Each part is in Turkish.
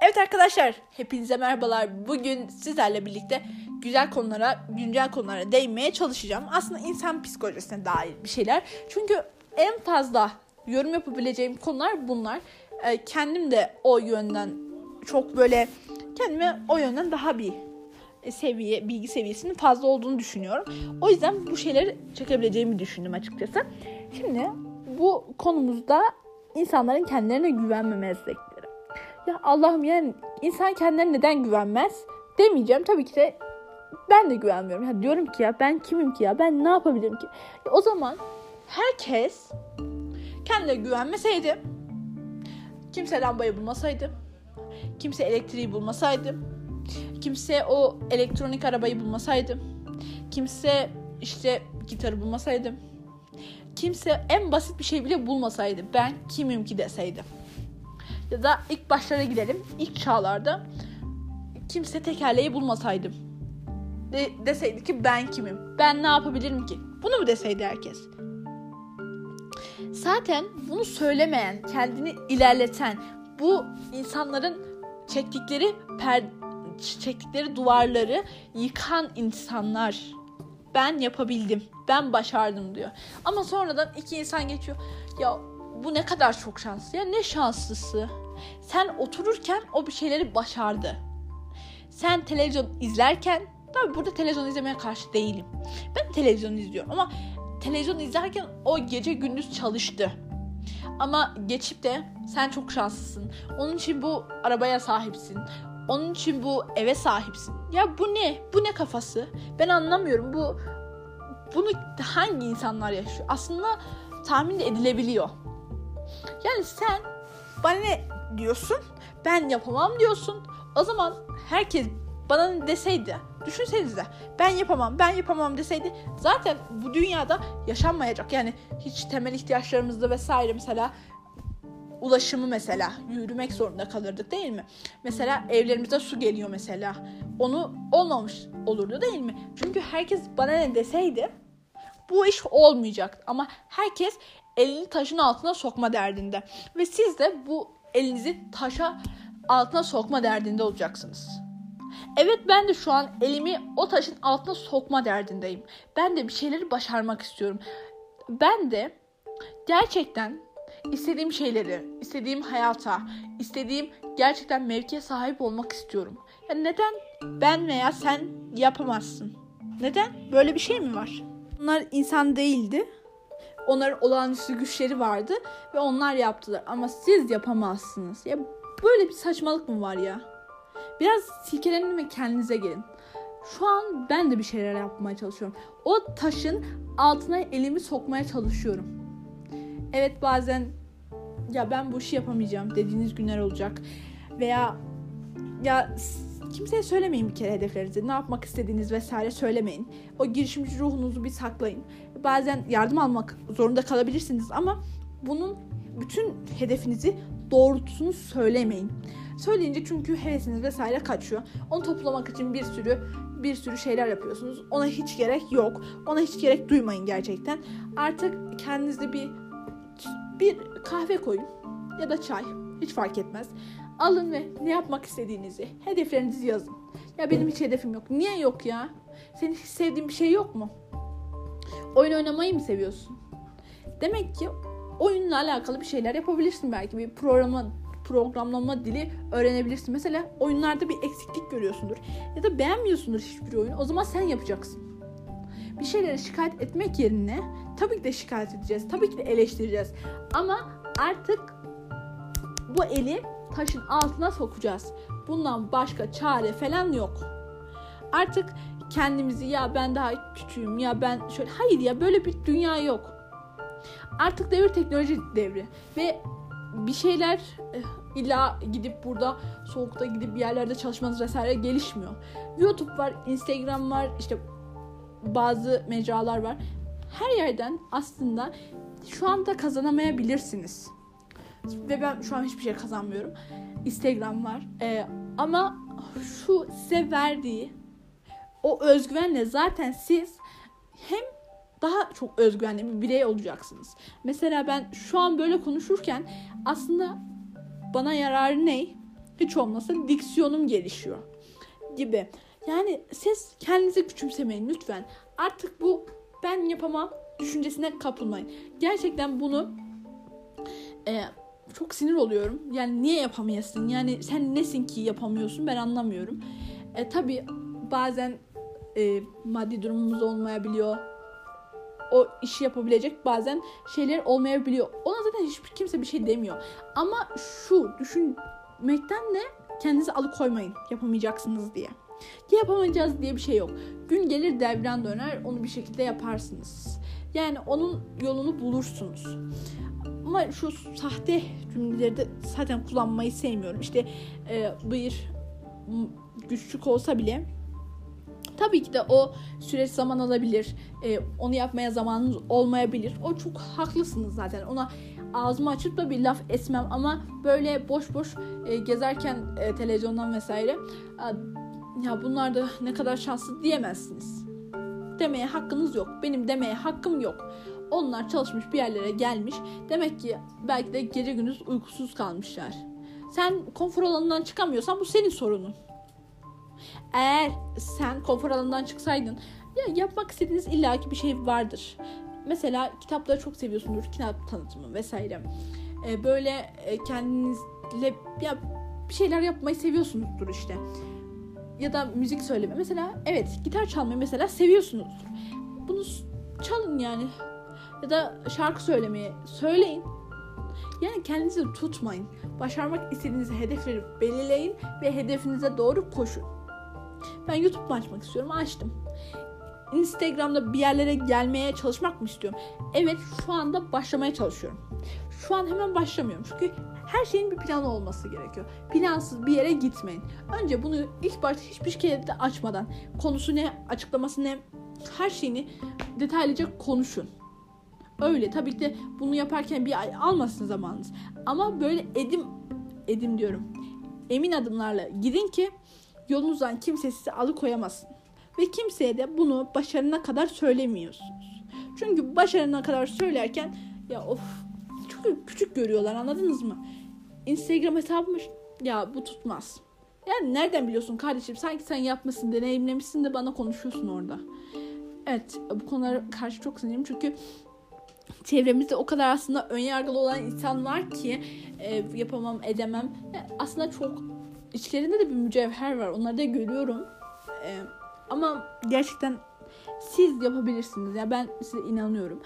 Evet arkadaşlar, hepinize merhabalar. Bugün sizlerle birlikte güzel konulara, güncel konulara değinmeye çalışacağım. Aslında insan psikolojisine dair bir şeyler. Çünkü en fazla yorum yapabileceğim konular bunlar. Ee, kendim de o yönden çok böyle kendime o yönden daha bir seviye, bilgi seviyesinin fazla olduğunu düşünüyorum. O yüzden bu şeyleri çekebileceğimi düşündüm açıkçası. Şimdi bu konumuzda insanların kendilerine güvenmemezlikleri. Ya Allah'ım yani insan kendine neden güvenmez demeyeceğim. Tabii ki de ben de güvenmiyorum. Ya diyorum ki ya ben kimim ki ya ben ne yapabilirim ki? Ya o zaman herkes kendine güvenmeseydi, kimse lambayı bulmasaydı, kimse elektriği bulmasaydı, kimse o elektronik arabayı bulmasaydı, kimse işte gitarı bulmasaydı, kimse en basit bir şey bile bulmasaydı ben kimim ki deseydi. Ya da ilk başlara gidelim. İlk çağlarda kimse tekerleği bulmasaydım. De, deseydi ki ben kimim? Ben ne yapabilirim ki? Bunu mu deseydi herkes? Zaten bunu söylemeyen, kendini ilerleten, bu insanların çektikleri per, çektikleri duvarları yıkan insanlar. Ben yapabildim, ben başardım diyor. Ama sonradan iki insan geçiyor. Ya bu ne kadar çok şanslı ya ne şanslısı. Sen otururken o bir şeyleri başardı. Sen televizyon izlerken tabi burada televizyon izlemeye karşı değilim. Ben televizyon izliyorum ama televizyon izlerken o gece gündüz çalıştı. Ama geçip de sen çok şanslısın. Onun için bu arabaya sahipsin. Onun için bu eve sahipsin. Ya bu ne? Bu ne kafası? Ben anlamıyorum. Bu bunu hangi insanlar yaşıyor? Aslında tahmin edilebiliyor. Yani sen bana ne diyorsun? Ben yapamam diyorsun. O zaman herkes bana deseydi, düşünsenize ben yapamam, ben yapamam deseydi zaten bu dünyada yaşanmayacak. Yani hiç temel ihtiyaçlarımızda vesaire mesela ulaşımı mesela yürümek zorunda kalırdık değil mi? Mesela evlerimize su geliyor mesela. Onu olmamış olurdu değil mi? Çünkü herkes bana ne deseydi bu iş olmayacak. Ama herkes elini taşın altına sokma derdinde. Ve siz de bu elinizi taşa altına sokma derdinde olacaksınız. Evet ben de şu an elimi o taşın altına sokma derdindeyim. Ben de bir şeyleri başarmak istiyorum. Ben de gerçekten istediğim şeyleri, istediğim hayata, istediğim gerçekten mevkiye sahip olmak istiyorum. Yani neden ben veya sen yapamazsın? Neden? Böyle bir şey mi var? Bunlar insan değildi Onların olağanüstü güçleri vardı ve onlar yaptılar. Ama siz yapamazsınız. Ya böyle bir saçmalık mı var ya? Biraz silkelenin ve kendinize gelin. Şu an ben de bir şeyler yapmaya çalışıyorum. O taşın altına elimi sokmaya çalışıyorum. Evet bazen ya ben bu işi yapamayacağım dediğiniz günler olacak. Veya ya kimseye söylemeyin bir kere hedeflerinizi. Ne yapmak istediğiniz vesaire söylemeyin. O girişimci ruhunuzu bir saklayın. Bazen yardım almak zorunda kalabilirsiniz ama bunun bütün hedefinizi doğrultusunu söylemeyin. Söyleyince çünkü hevesiniz vesaire kaçıyor. Onu toplamak için bir sürü bir sürü şeyler yapıyorsunuz. Ona hiç gerek yok. Ona hiç gerek duymayın gerçekten. Artık kendinize bir bir kahve koyun ya da çay. Hiç fark etmez. Alın ve ne yapmak istediğinizi, hedeflerinizi yazın. Ya benim hiç hedefim yok. Niye yok ya? Senin hiç sevdiğin bir şey yok mu? Oyun oynamayı mı seviyorsun? Demek ki oyunla alakalı bir şeyler yapabilirsin belki. Bir programa, programlama dili öğrenebilirsin. Mesela oyunlarda bir eksiklik görüyorsundur. Ya da beğenmiyorsundur hiçbir oyunu. O zaman sen yapacaksın. Bir şeylere şikayet etmek yerine tabii ki de şikayet edeceğiz. Tabii ki de eleştireceğiz. Ama artık bu eli taşın altına sokacağız. Bundan başka çare falan yok. Artık kendimizi ya ben daha küçüğüm ya ben şöyle hayır ya böyle bir dünya yok. Artık devir teknoloji devri ve bir şeyler eh, illa gidip burada soğukta gidip bir yerlerde çalışmanız vesaire gelişmiyor. YouTube var, Instagram var, işte bazı mecralar var. Her yerden aslında şu anda kazanamayabilirsiniz. Ve ben şu an hiçbir şey kazanmıyorum. Instagram var. Ee, ama şu size verdiği o özgüvenle zaten siz hem daha çok özgüvenli bir birey olacaksınız. Mesela ben şu an böyle konuşurken aslında bana yararı ne? Hiç olmazsa diksiyonum gelişiyor gibi. Yani siz kendinizi küçümsemeyin lütfen. Artık bu ben yapamam düşüncesine kapılmayın. Gerçekten bunu e, çok sinir oluyorum. Yani niye yapamayasın? Yani sen nesin ki yapamıyorsun? Ben anlamıyorum. E, tabii bazen e, maddi durumumuz olmayabiliyor. O işi yapabilecek bazen şeyler olmayabiliyor. Ona zaten hiçbir kimse bir şey demiyor. Ama şu düşünmekten de kendinizi alıkoymayın yapamayacaksınız diye. Yapamayacağız diye bir şey yok. Gün gelir devran döner onu bir şekilde yaparsınız. Yani onun yolunu bulursunuz. Ama şu sahte cümleleri de zaten kullanmayı sevmiyorum. İşte e, bir güçlük olsa bile tabii ki de o süreç zaman alabilir. E, onu yapmaya zamanınız olmayabilir. O çok haklısınız zaten. Ona ağzımı açıp da bir laf esmem ama böyle boş boş e, gezerken e, televizyondan vesaire ya bunlar da ne kadar şanslı diyemezsiniz. Demeye hakkınız yok. Benim demeye hakkım yok. Onlar çalışmış bir yerlere gelmiş. Demek ki belki de gece gündüz uykusuz kalmışlar. Sen konfor alanından çıkamıyorsan bu senin sorunun. Eğer sen konfor alanından çıksaydın ya yapmak istediğiniz illaki bir şey vardır. Mesela kitapları çok seviyorsundur. Kitap tanıtımı vesaire. Ee, böyle e, kendinizle ya bir şeyler yapmayı seviyorsunuzdur işte ya da müzik söyleme. Mesela evet gitar çalmayı mesela seviyorsunuzdur. Bunu çalın yani. Ya da şarkı söylemeyi söyleyin. Yani kendinizi tutmayın. Başarmak istediğiniz hedefleri belirleyin ve hedefinize doğru koşun. Ben YouTube açmak istiyorum. Açtım. Instagram'da bir yerlere gelmeye çalışmak mı istiyorum? Evet şu anda başlamaya çalışıyorum. Şu an hemen başlamıyorum. Çünkü her şeyin bir planı olması gerekiyor. Plansız bir yere gitmeyin. Önce bunu ilk başta hiçbir şekilde açmadan konusu ne, açıklaması ne, her şeyini detaylıca konuşun. Öyle tabii ki de bunu yaparken bir ay almasın zamanınız. Ama böyle edim edim diyorum. Emin adımlarla gidin ki yolunuzdan kimse sizi alıkoyamasın. Ve kimseye de bunu başarına kadar söylemiyorsunuz. Çünkü başarına kadar söylerken ya of çok küçük görüyorlar anladınız mı? Instagram hesabımış ya bu tutmaz. Yani nereden biliyorsun kardeşim? Sanki sen yapmışsın, deneyimlemişsin de bana konuşuyorsun orada. Evet, bu konulara karşı çok sinirim çünkü çevremizde o kadar aslında ön yargılı olan insan var ki e, yapamam, edemem. Yani aslında çok içlerinde de bir mücevher var. Onları da görüyorum. E, ama gerçekten siz yapabilirsiniz. Ya yani ben size inanıyorum.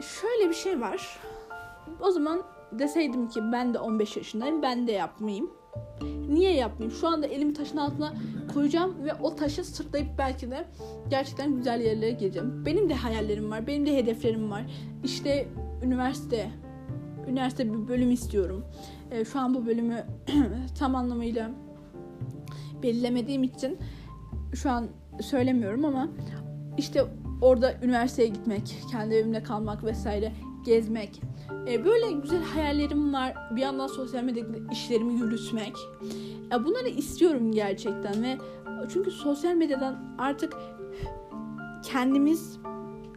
Şöyle bir şey var. O zaman deseydim ki ben de 15 yaşındayım ben de yapmayayım. Niye yapmayayım? Şu anda elimi taşın altına koyacağım ve o taşı sırtlayıp belki de gerçekten güzel yerlere geleceğim. Benim de hayallerim var, benim de hedeflerim var. İşte üniversite, üniversite bir bölüm istiyorum. E, şu an bu bölümü tam anlamıyla belirlemediğim için şu an söylemiyorum ama işte orada üniversiteye gitmek, kendi evimde kalmak vesaire gezmek. E, böyle güzel hayallerim var. Bir yandan sosyal medyada işlerimi yürütmek. E, bunları istiyorum gerçekten ve çünkü sosyal medyadan artık kendimiz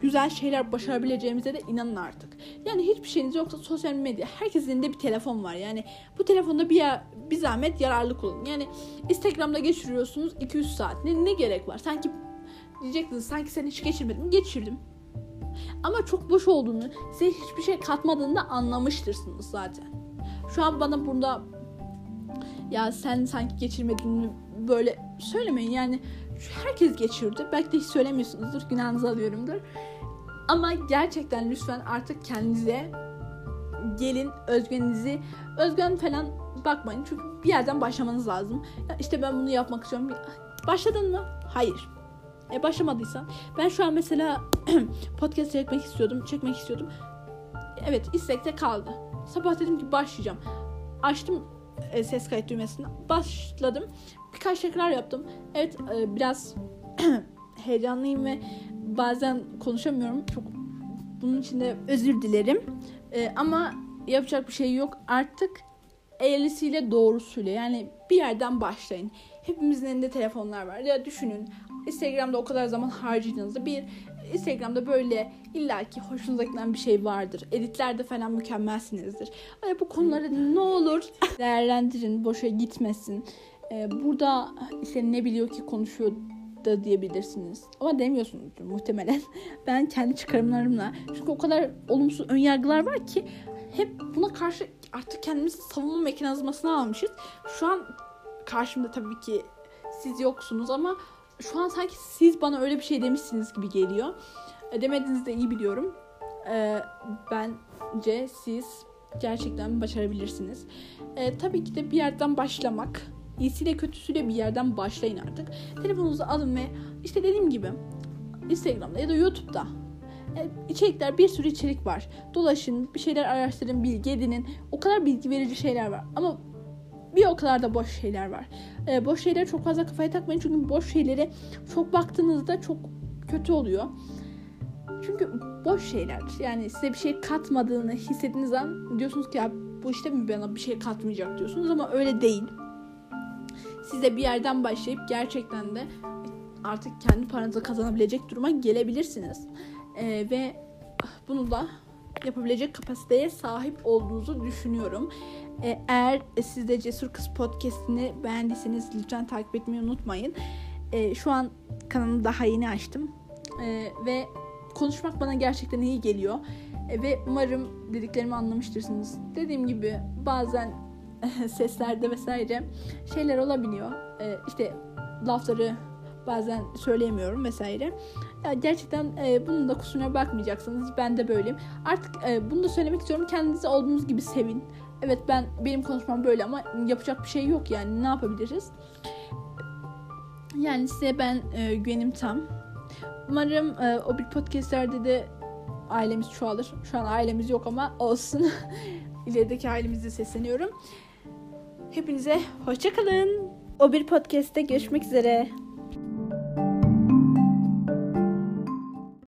güzel şeyler başarabileceğimize de inanın artık. Yani hiçbir şeyiniz yoksa sosyal medya. Herkesin elinde bir telefon var. Yani bu telefonda bir, ya, bir zahmet yararlı kullanın. Yani Instagram'da geçiriyorsunuz 200 saat. Ne, ne gerek var? Sanki diyeceksiniz sanki sen hiç geçirmedin. Geçirdim. Ama çok boş olduğunu, size hiçbir şey katmadığını da anlamıştırsınız zaten. Şu an bana burada ya sen sanki geçirmediğini böyle söylemeyin. Yani herkes geçirdi. Belki de hiç söylemiyorsunuzdur. Günahınızı alıyorumdur. Ama gerçekten lütfen artık kendinize gelin özgününüzü özgün falan bakmayın. Çünkü bir yerden başlamanız lazım. Ya işte ben bunu yapmak istiyorum. Başladın mı? Hayır. E başlamadıysan. Ben şu an mesela podcast çekmek istiyordum. Çekmek istiyordum. Evet istekte kaldı. Sabah dedim ki başlayacağım. Açtım e, ses kayıt düğmesini. Başladım. Birkaç tekrar yaptım. Evet e, biraz heyecanlıyım ve bazen konuşamıyorum. Çok bunun için de özür dilerim. E, ama yapacak bir şey yok. Artık eğrisiyle doğrusuyla yani bir yerden başlayın. Hepimizin elinde telefonlar var. Ya düşünün Instagram'da o kadar zaman harcadığınızda bir Instagram'da böyle illaki hoşunuza giden bir şey vardır. Editlerde falan mükemmelsinizdir. Hani bu konuları ne olur değerlendirin, boşa gitmesin. Ee, burada işte ne biliyor ki konuşuyor da diyebilirsiniz. Ama demiyorsunuzdur muhtemelen. Ben kendi çıkarımlarımla. Çünkü o kadar olumsuz önyargılar var ki hep buna karşı artık kendimizi savunma mekanizmasına almışız. Şu an karşımda tabii ki siz yoksunuz ama şu an sanki siz bana öyle bir şey demişsiniz gibi geliyor. E, demediğinizi de iyi biliyorum. E, bence siz gerçekten başarabilirsiniz. E, tabii ki de bir yerden başlamak. İyisiyle kötüsüyle bir yerden başlayın artık. Telefonunuzu alın ve işte dediğim gibi Instagram'da ya da YouTube'da içerikler bir sürü içerik var. Dolaşın, bir şeyler araştırın, bilgi edinin. O kadar bilgi verici şeyler var. Ama bir o kadar da boş şeyler var. Ee, boş şeylere çok fazla kafaya takmayın çünkü boş şeylere çok baktığınızda çok kötü oluyor. Çünkü boş şeyler yani size bir şey katmadığını hissettiğiniz an diyorsunuz ki ya bu işte mi bana bir şey katmayacak diyorsunuz ama öyle değil. Siz de bir yerden başlayıp gerçekten de artık kendi paranızı kazanabilecek duruma gelebilirsiniz. Ee, ve bunu da yapabilecek kapasiteye sahip olduğunuzu düşünüyorum. Ee, eğer siz de Cesur Kız Podcast'ini beğendiyseniz lütfen takip etmeyi unutmayın. Ee, şu an kanalımı daha yeni açtım. Ee, ve konuşmak bana gerçekten iyi geliyor. ve umarım dediklerimi anlamıştırsınız. Dediğim gibi bazen seslerde vesaire şeyler olabiliyor. İşte lafları bazen söyleyemiyorum vesaire. Ya gerçekten e, bunun da kusuruna bakmayacaksınız. Ben de böyleyim. Artık e, bunu da söylemek istiyorum. Kendinizi olduğunuz gibi sevin. Evet ben benim konuşmam böyle ama yapacak bir şey yok yani. Ne yapabiliriz? Yani size ben e, güvenim tam. Umarım e, o bir podcastlerde de ailemiz çoğalır. Şu an ailemiz yok ama olsun. İlerideki ailemize sesleniyorum. Hepinize hoşçakalın. O bir podcast'te görüşmek üzere.